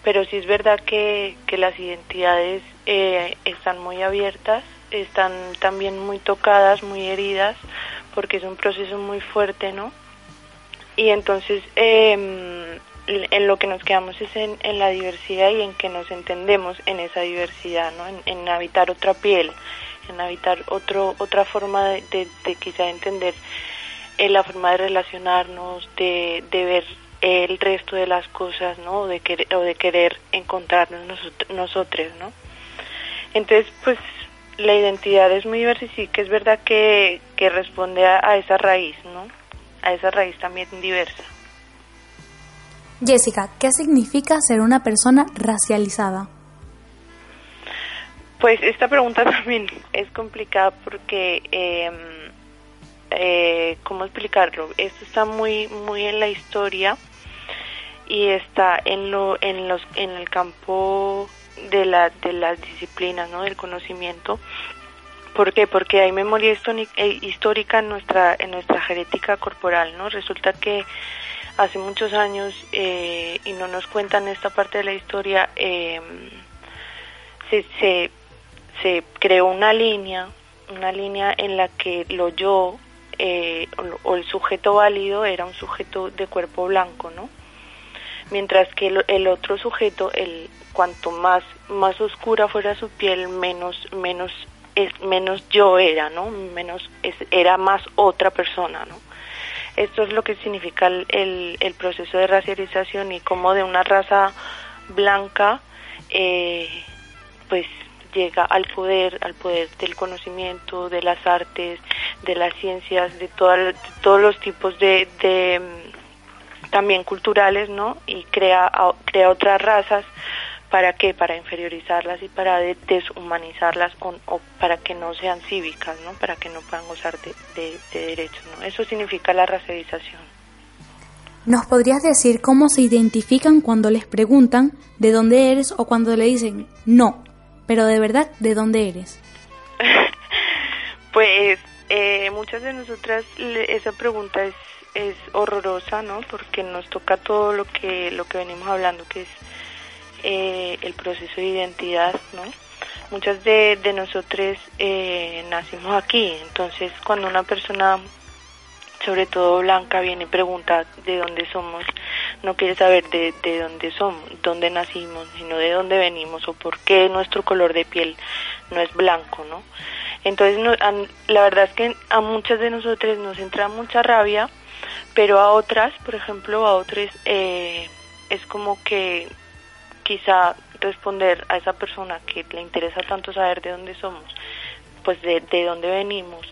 pero sí es verdad que, que las identidades eh, están muy abiertas están también muy tocadas muy heridas porque es un proceso muy fuerte no y entonces eh, en lo que nos quedamos es en, en, la diversidad y en que nos entendemos en esa diversidad no en, en habitar otra piel en habitar otro, otra forma de, de, quizá entender eh, la forma de relacionarnos, de, de ver el resto de las cosas, ¿no? O de querer, o de querer encontrarnos nosotros, ¿no? Entonces, pues la identidad es muy diversa y sí que es verdad que, que responde a, a esa raíz, ¿no? A esa raíz también diversa. Jessica, ¿qué significa ser una persona racializada? Pues esta pregunta también es complicada porque, eh, eh, ¿cómo explicarlo? Esto está muy, muy en la historia y está en lo, en los, en el campo de la, de las disciplinas, ¿no? Del conocimiento. ¿Por qué? Porque hay memoria eh, histórica en nuestra, en nuestra genética corporal, ¿no? Resulta que hace muchos años eh, y no nos cuentan esta parte de la historia eh, se, se, creó una línea una línea en la que lo yo eh, o, el sujeto válido era un sujeto de cuerpo blanco no mientras que el, otro sujeto el cuanto más más oscura fuera su piel menos menos es menos yo era no menos era más otra persona no esto es lo que significa el, el, proceso de racialización y cómo de una raza blanca eh, pues llega al poder, al poder del conocimiento, de las artes, de las ciencias, de, todos los tipos de, de, mm, también culturales, ¿no? Y crea, crea otras razas ¿Para qué? Para inferiorizarlas y para deshumanizarlas o, para que no sean cívicas, ¿no? Para que no puedan gozar de, derechos, ¿no? Eso significa la racialización. ¿Nos podrías decir cómo se identifican cuando les preguntan de dónde eres o cuando le dicen no, pero de verdad, ¿de dónde eres? pues eh, muchas de nosotras esa pregunta es, es horrorosa, ¿no? Porque nos toca todo lo que, lo que venimos hablando, que es eh, el proceso de identidad, ¿no? Muchas de, de nosotros eh, nacimos aquí, entonces cuando una persona, sobre todo blanca, viene y pregunta de dónde somos, no quiere saber de, de dónde somos, dónde nacimos, sino de dónde venimos o por qué nuestro color de piel no es blanco, ¿no? Entonces, la verdad es que a muchas de nosotros nos entra mucha rabia, pero a otras, por ejemplo, a otras eh, es como que quizá responder a esa persona que le interesa tanto saber de dónde somos, pues de, de dónde venimos,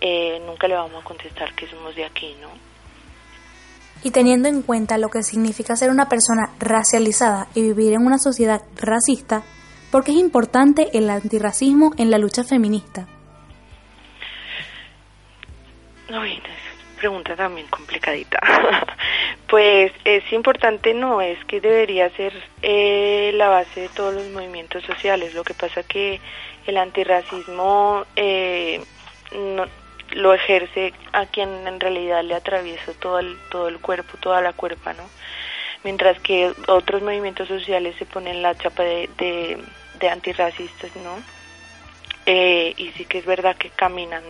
eh, nunca le vamos a contestar que somos de aquí, ¿no? Y teniendo en cuenta lo que significa ser una persona racializada y vivir en una sociedad racista, ¿por qué es importante el antirracismo en la lucha feminista? No, pregunta también complicadita. pues es importante, no, es que debería ser eh, la base de todos los movimientos sociales. Lo que pasa que el antirracismo eh, no, lo ejerce a quien en realidad le atraviesa todo el, todo el cuerpo, toda la cuerpa, ¿no? Mientras que otros movimientos sociales se ponen la chapa de, antirracistas, ¿no? Eh, y sí que es verdad que caminan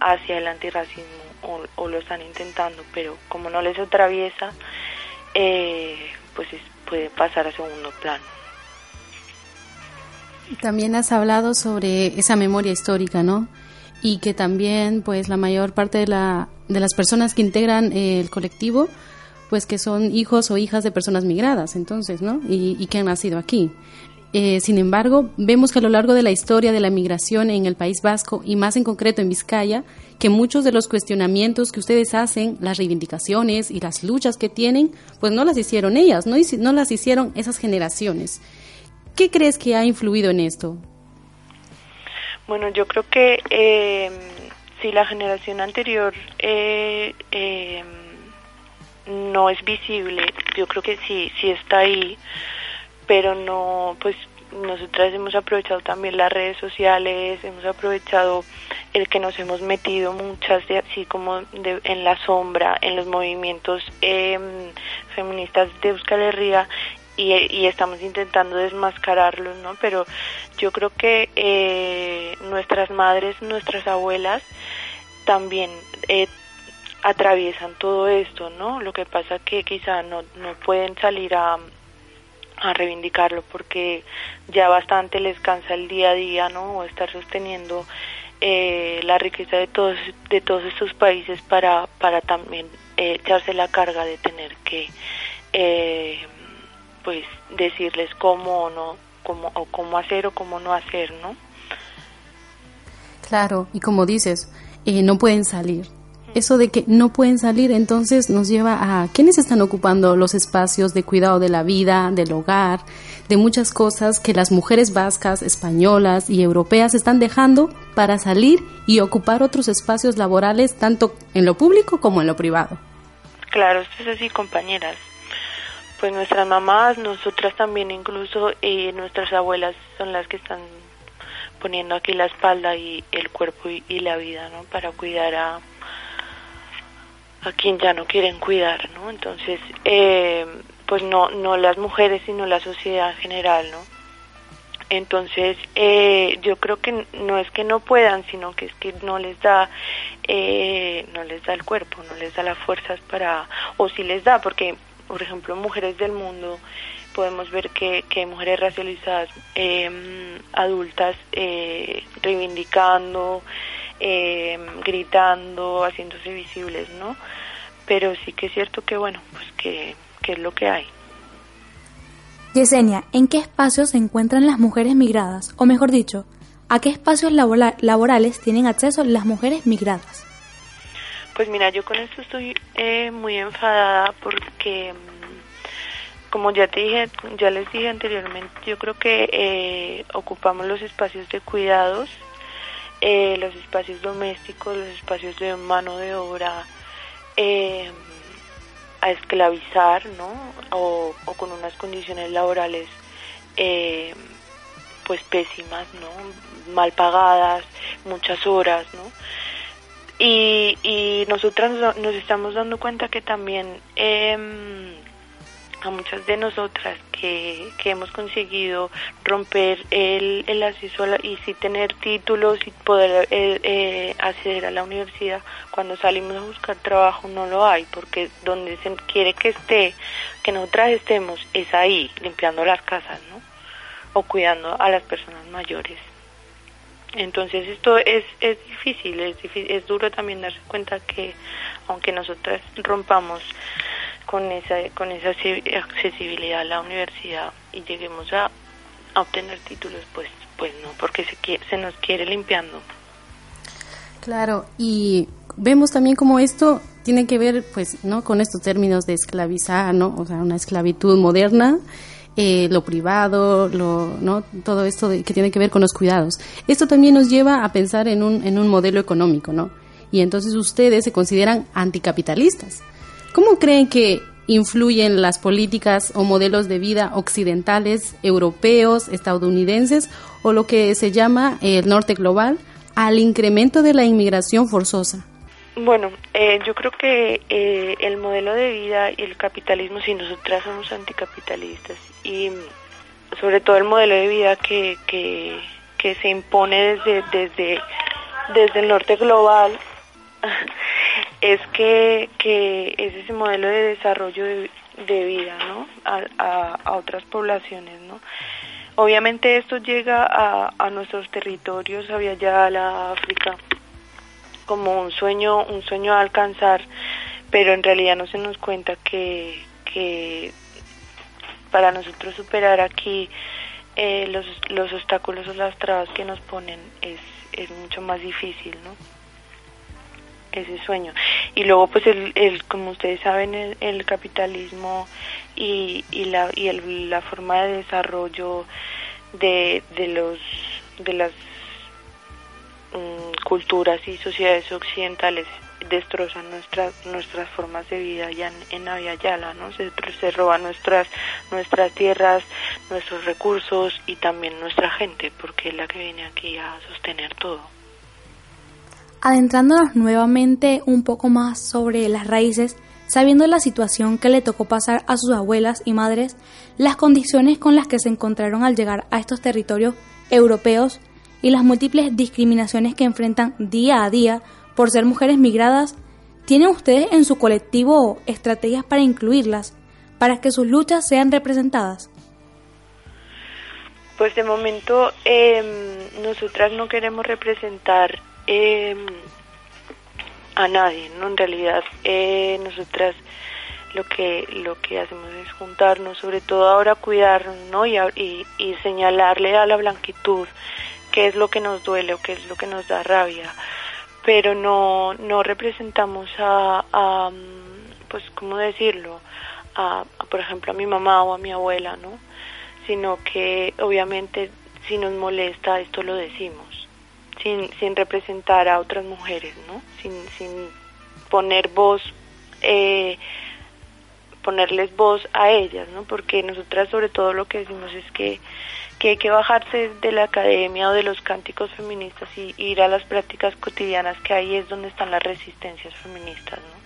hacia el antirracismo o, lo están intentando, pero como no les atraviesa, eh, pues puede pasar a segundo plano. También has hablado sobre esa memoria histórica, ¿no? Y que también, pues, la mayor parte de, la, de las personas que integran eh, el colectivo, pues, que son hijos o hijas de personas migradas, entonces, ¿no? Y, y que han nacido aquí. Eh, sin embargo, vemos que a lo largo de la historia de la migración en el País Vasco y más en concreto en Vizcaya, que muchos de los cuestionamientos que ustedes hacen, las reivindicaciones y las luchas que tienen, pues no las hicieron ellas, no, no las hicieron esas generaciones. ¿Qué crees que ha influido en esto? Bueno, yo creo que eh, si la generación anterior eh, eh, no es visible, yo creo que sí, sí está ahí pero no, pues nosotras hemos aprovechado también las redes sociales, hemos aprovechado el que nos hemos metido muchas, de, así como en la sombra, en los movimientos em, feministas de Euskal Herria y, y, estamos intentando desmascararlos, ¿no? Pero yo creo que eh, nuestras madres, nuestras abuelas también eh, atraviesan todo esto, ¿no? Lo que pasa que quizá no, no pueden salir a a reivindicarlo porque ya bastante les cansa el día a día, ¿no? Estar sosteniendo eh, la riqueza de todos de todos estos países para para también eh, echarse la carga de tener que eh, pues decirles cómo o no cómo o cómo hacer o cómo no hacer, ¿no? Claro, y como dices, no pueden salir. Eso de que no pueden salir entonces nos lleva a quiénes están ocupando los espacios de cuidado de la vida, del hogar, de muchas cosas que las mujeres vascas, españolas y europeas están dejando para salir y ocupar otros espacios laborales tanto en lo público como en lo privado. Claro, esto es así, compañeras. Pues nuestras mamás, nosotras también incluso, y nuestras abuelas son las que están poniendo aquí la espalda y el cuerpo y, y la vida, ¿no? Para cuidar a, a quien ya no quieren cuidar, ¿no? Entonces, eh, pues no, no las mujeres, sino la sociedad en general, ¿no? Entonces, eh, yo creo que no es que no puedan, sino que es que no les da, eh, no les da el cuerpo, no les da las fuerzas para, o si les da, porque, por ejemplo, mujeres del mundo, podemos ver que, que mujeres racializadas, em, adultas, eh, reivindicando, eh, gritando, haciéndose visibles, ¿no? Pero sí que es cierto que, bueno, pues que, que es lo que hay. Yesenia, ¿en qué espacios se encuentran las mujeres migradas? O mejor dicho, ¿a qué espacios laborales tienen acceso las mujeres migradas? Pues mira, yo con esto estoy eh, muy enfadada porque, mm, como ya te dije, ya les dije anteriormente, yo creo que eh, ocupamos los espacios de cuidados eh, los espacios domésticos, los espacios de mano de obra eh, a esclavizar, ¿no? O, con unas condiciones laborales eh, pues pésimas, ¿no? Mal pagadas, muchas horas, ¿no? Y, y nosotras nos estamos dando cuenta que también eh, a muchas de nosotras que, que hemos conseguido romper el, el acceso y sí tener títulos y poder eh, eh, acceder a la universidad, cuando salimos a buscar trabajo no lo hay, porque donde se quiere que esté, que nosotras estemos, es ahí, limpiando las casas, ¿no? O cuidando a las personas mayores. Entonces esto es, es difícil, es difícil, es duro también darse cuenta que aunque nosotras rompamos con esa, con esa accesibilidad a la universidad y lleguemos a, obtener títulos, pues, pues no, porque se, se nos quiere limpiando. Claro, y vemos también como esto tiene que ver, pues, ¿no? Con estos términos de esclavizar, ¿no? O sea, una esclavitud moderna, eh, lo privado, lo, ¿no? Todo esto que tiene que ver con los cuidados. Esto también nos lleva a pensar en un, en un modelo económico, ¿no? Y entonces ustedes se consideran anticapitalistas. ¿Cómo creen que influyen las políticas o modelos de vida occidentales, europeos, estadounidenses o lo que se llama el norte global al incremento de la inmigración forzosa? Bueno, eh, yo creo que eh, el modelo de vida y el capitalismo, si nosotras somos anticapitalistas y sobre todo el modelo de vida que, que, que se impone desde, desde, desde el norte global, es que, que es ese modelo de desarrollo de, vida, ¿no? A, a, otras poblaciones, ¿no? Obviamente esto llega a, a nuestros territorios, había ya la África, como un sueño, un sueño a alcanzar, pero en realidad no se nos cuenta que, que para nosotros superar aquí eh, los, los obstáculos o las trabas que nos ponen es, es mucho más difícil, ¿no? Ese sueño. Y luego, pues, el, el como ustedes saben, el, capitalismo y, y, la, y el, la forma de desarrollo de, de, los, de las mm, culturas y sociedades occidentales destrozan nuestras nuestras formas de vida ya en, en Yala, ¿no? Se, se roban nuestras nuestras tierras, nuestros recursos y también nuestra gente, porque es la que viene aquí a sostener todo. Adentrándonos nuevamente un poco más sobre las raíces, sabiendo la situación que le tocó pasar a sus abuelas y madres, las condiciones con las que se encontraron al llegar a estos territorios europeos y las múltiples discriminaciones que enfrentan día a día por ser mujeres migradas, ¿tienen ustedes en su colectivo estrategias para incluirlas, para que sus luchas sean representadas? Pues de momento eh, nosotras no queremos representar eh, a nadie, ¿no? En realidad, eh, nosotras lo que lo que hacemos es juntarnos, sobre todo ahora cuidarnos, ¿no? Y, señalarle a la blanquitud qué es lo que nos duele o qué es lo que nos da rabia, pero no, no representamos a, a pues, ¿cómo decirlo? A, por ejemplo, a mi mamá o a mi abuela, ¿no? Sino que obviamente si nos molesta esto lo decimos, sin, sin representar a otras mujeres, ¿no? Sin, poner voz, eh, ponerles voz a ellas, ¿no? Porque nosotras sobre todo lo que decimos es que que hay que bajarse de la academia o de los cánticos feministas y ir a las prácticas cotidianas, que ahí es donde están las resistencias feministas, ¿no?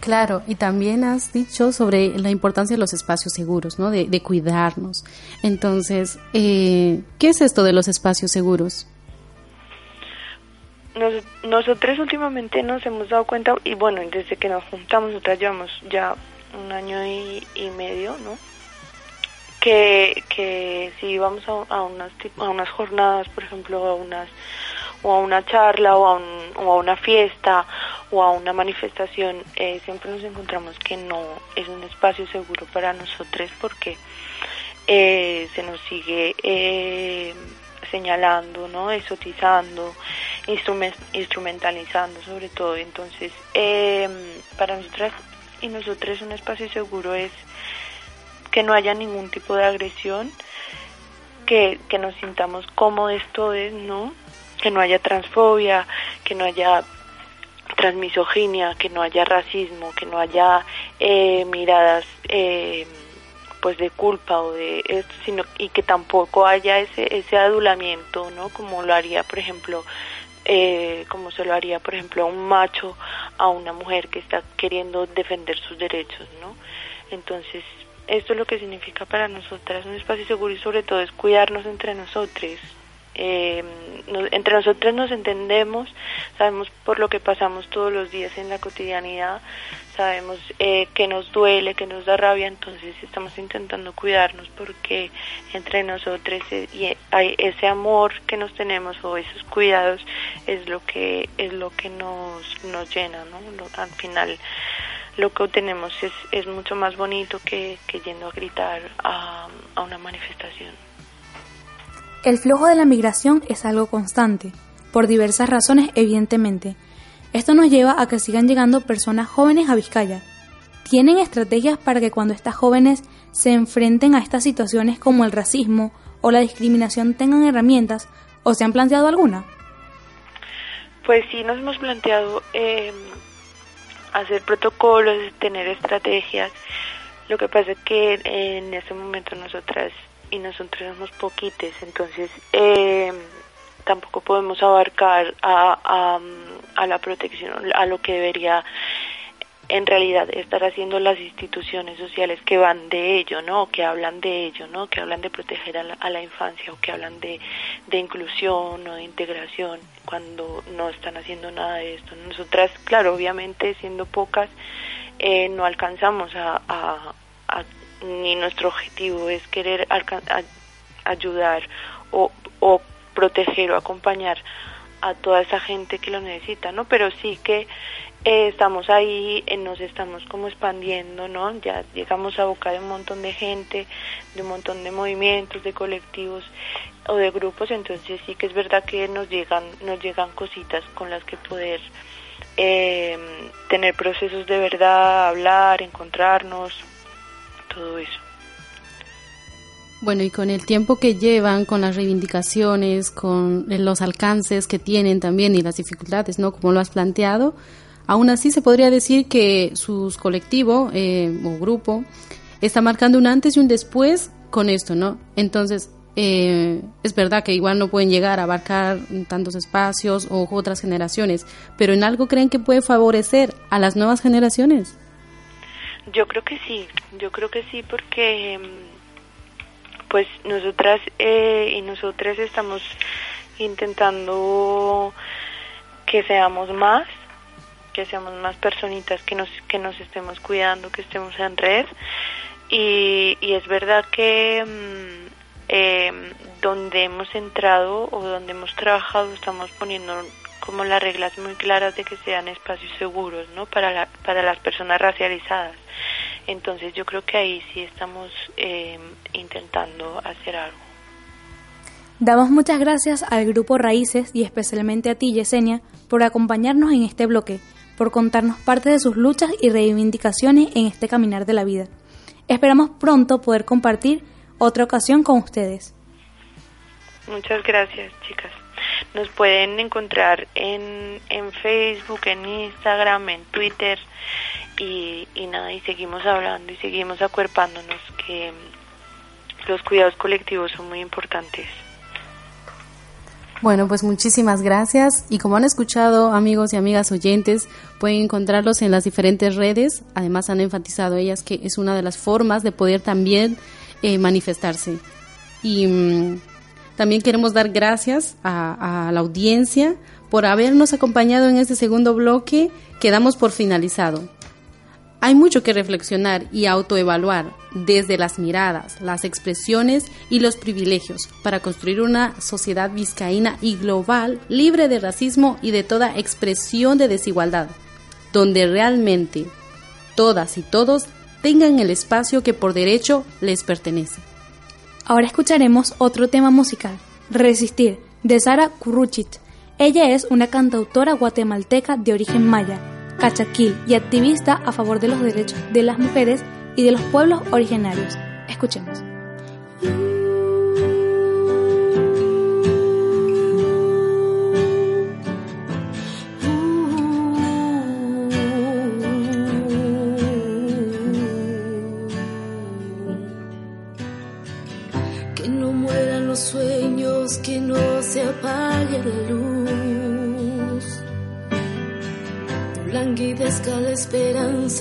Claro, y también has dicho sobre la importancia de los espacios seguros, ¿no? De, cuidarnos. Entonces, eh, ¿qué es esto de los espacios seguros? Nos, nosotros últimamente nos hemos dado cuenta, y bueno, desde que nos juntamos, nosotras llevamos ya un año y, medio, ¿no? que, que si vamos a, unas, a unas jornadas, por ejemplo, a unas o a una charla o a, o a una fiesta o a una manifestación, eh, siempre nos encontramos que no es un espacio seguro para nosotros porque eh, se nos sigue eh, señalando, ¿no? exotizando, instrumentalizando sobre todo. Entonces, para nosotras y nosotros un espacio seguro es que no haya ningún tipo de agresión, que, que nos sintamos cómodos todos, ¿no? Que no haya transfobia, que no haya transmisoginia, que no haya racismo, que no haya eh, miradas eh, pues de culpa o de sino y que tampoco haya ese ese adulamiento, ¿no? Como lo haría, por ejemplo, eh, como se lo haría, por ejemplo, a un macho a una mujer que está queriendo defender sus derechos, ¿no? Entonces, esto es lo que significa para nosotras un espacio seguro y sobre todo es cuidarnos entre nosotros. Eh, entre nosotros nos entendemos, sabemos por lo que pasamos todos los días en la cotidianidad, sabemos eh, que nos duele, que nos da rabia, entonces estamos intentando cuidarnos porque entre nosotros hay ese amor que nos tenemos o esos cuidados es lo que es lo que nos nos llena, ¿no? al final lo que obtenemos es, es mucho más bonito que, yendo a gritar a, a una manifestación. El flujo de la migración es algo constante, por diversas razones evidentemente. Esto nos lleva a que sigan llegando personas jóvenes a Vizcaya. ¿Tienen estrategias para que cuando estas jóvenes se enfrenten a estas situaciones como el racismo o la discriminación tengan herramientas o se han planteado alguna? Pues sí, nos hemos planteado eh, hacer protocolos, tener estrategias. Lo que pasa es que en ese momento nosotras y nosotros somos poquites, entonces eh, tampoco podemos abarcar a, a, la protección, a lo que debería en realidad estar haciendo las instituciones sociales que van de ello, ¿no? Que hablan de ello, ¿no? Que hablan de proteger a la, infancia o que hablan de, de, inclusión o de integración cuando no están haciendo nada de esto. Nosotras, claro, obviamente siendo pocas, eh, no alcanzamos a, ni nuestro objetivo es querer ayudar o, proteger o acompañar a toda esa gente que lo necesita, ¿no? Pero sí que eh, estamos ahí, eh, nos estamos como expandiendo, ¿no? Ya llegamos a boca de un montón de gente, de un montón de movimientos, de colectivos o de grupos, entonces sí que es verdad que nos llegan, nos llegan cositas con las que poder eh, tener procesos de verdad, hablar, encontrarnos, todo eso. Bueno, y con el tiempo que llevan, con las reivindicaciones, con los alcances que tienen también y las dificultades, ¿no? Como lo has planteado, Aún así, se podría decir que sus colectivo eh, o grupo está marcando un antes y un después con esto, ¿no? Entonces, eh, es verdad que igual no pueden llegar a abarcar tantos espacios o otras generaciones, pero ¿en algo creen que puede favorecer a las nuevas generaciones? Yo creo que sí, yo creo que sí, porque pues nosotras eh, y nosotras estamos intentando que seamos más que seamos más personitas que nos, que nos estemos cuidando, que estemos en red. Y, es verdad que mm, em, donde hemos entrado o donde hemos trabajado estamos poniendo como las reglas muy claras de que sean espacios seguros ¿no? para, la, para las personas racializadas. Entonces yo creo que ahí sí estamos em, intentando hacer algo. Damos muchas gracias al grupo Raíces y especialmente a ti, Yesenia, por acompañarnos en este bloque, por contarnos parte de sus luchas y reivindicaciones en este caminar de la vida. Esperamos pronto poder compartir otra ocasión con ustedes. Muchas gracias, chicas. Nos pueden encontrar en, en Facebook, en Instagram, en Twitter y, nada, y seguimos hablando y seguimos acuerpándonos que los cuidados colectivos son muy importantes. Bueno, pues muchísimas gracias y como han escuchado amigos y amigas oyentes, pueden encontrarlos en las diferentes redes. Además han enfatizado ellas que es una de las formas de poder también eh, manifestarse. Y mm, también queremos dar gracias a, la audiencia por habernos acompañado en este segundo bloque que damos por finalizado. Hay mucho que reflexionar y autoevaluar desde las miradas, las expresiones y los privilegios para construir una sociedad vizcaína y global libre de racismo y de toda expresión de desigualdad, donde realmente todas y todos tengan el espacio que por derecho les pertenece. Ahora escucharemos otro tema musical, Resistir, de Sara Kuruchit. Ella es una cantautora guatemalteca de origen maya cachaquil y activista a favor de los derechos de las mujeres y de los pueblos originarios. Escuchemos.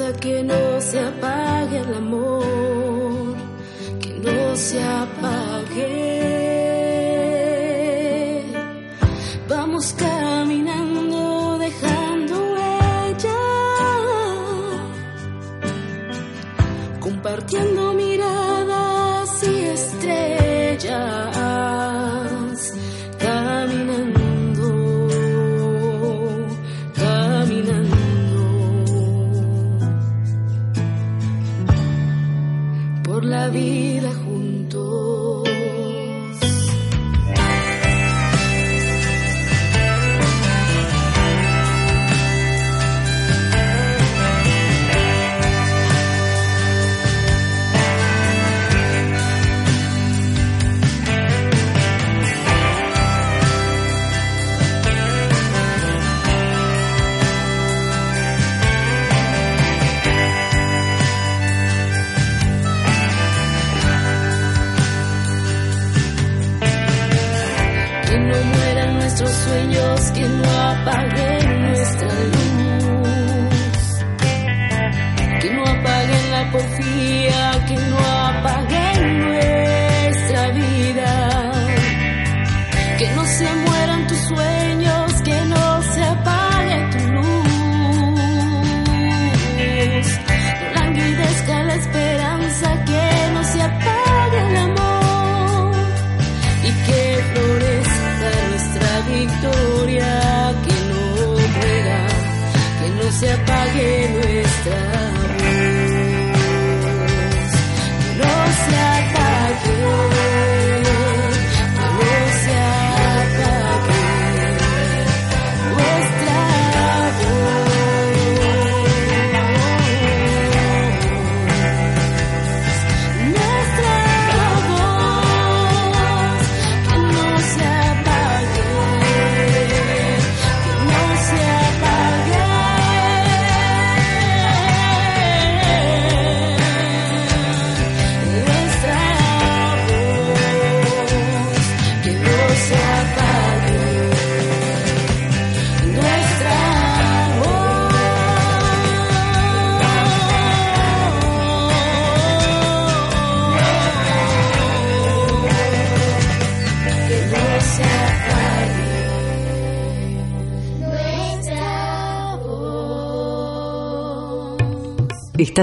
Esperanza, que no no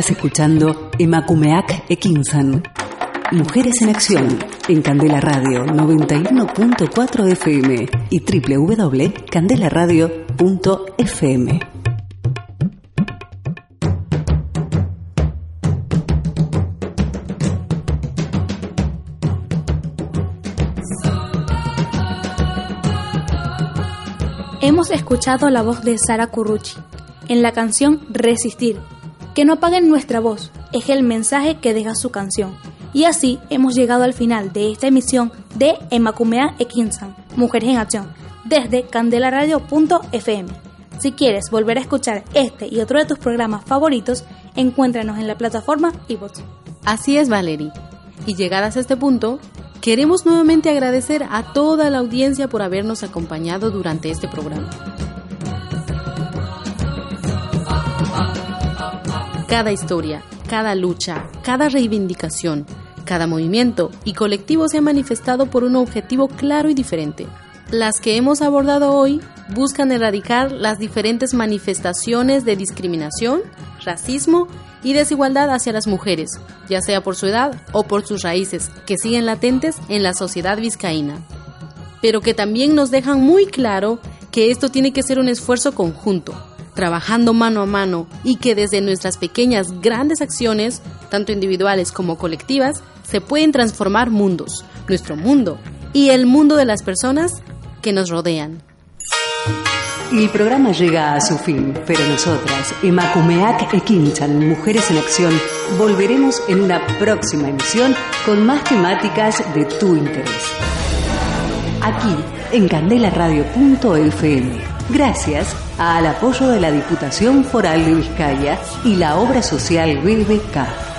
Estás escuchando Emakumeak Ekinsan. Mujeres en Acción en Candela Radio 91.4 FM y www.candelaradio.fm. Hemos escuchado la voz de Sara Currucci en la canción Resistir. Que no apaguen nuestra voz es el mensaje que deja su canción. Y así hemos llegado al final de esta emisión de Emacumea Ekinsan, Mujeres en Acción, desde candelaradio.fm. Si quieres volver a escuchar este y otro de tus programas favoritos, encuéntranos en la plataforma iVoox. Así es, Valerie. Y llegadas a este punto, queremos nuevamente agradecer a toda la audiencia por habernos acompañado durante este programa. Cada historia, cada lucha, cada reivindicación, cada movimiento y colectivo se ha manifestado por un objetivo claro y diferente. Las que hemos abordado hoy buscan erradicar las diferentes manifestaciones de discriminación, racismo y desigualdad hacia las mujeres, ya sea por su edad o por sus raíces, que siguen latentes en la sociedad vizcaína. Pero que también nos dejan muy claro que esto tiene que ser un esfuerzo conjunto, trabajando mano a mano y que desde nuestras pequeñas grandes acciones, tanto individuales como colectivas, se pueden transformar mundos, nuestro mundo y el mundo de las personas que nos rodean. El programa llega a su fin, pero nosotras, Emakumeak Ekinchan, Mujeres en Acción, volveremos en una próxima emisión con más temáticas de tu interés. Aquí, en candelaradio.fm. Gracias al apoyo de la Diputación Foral de Vizcaya y la obra social BBK.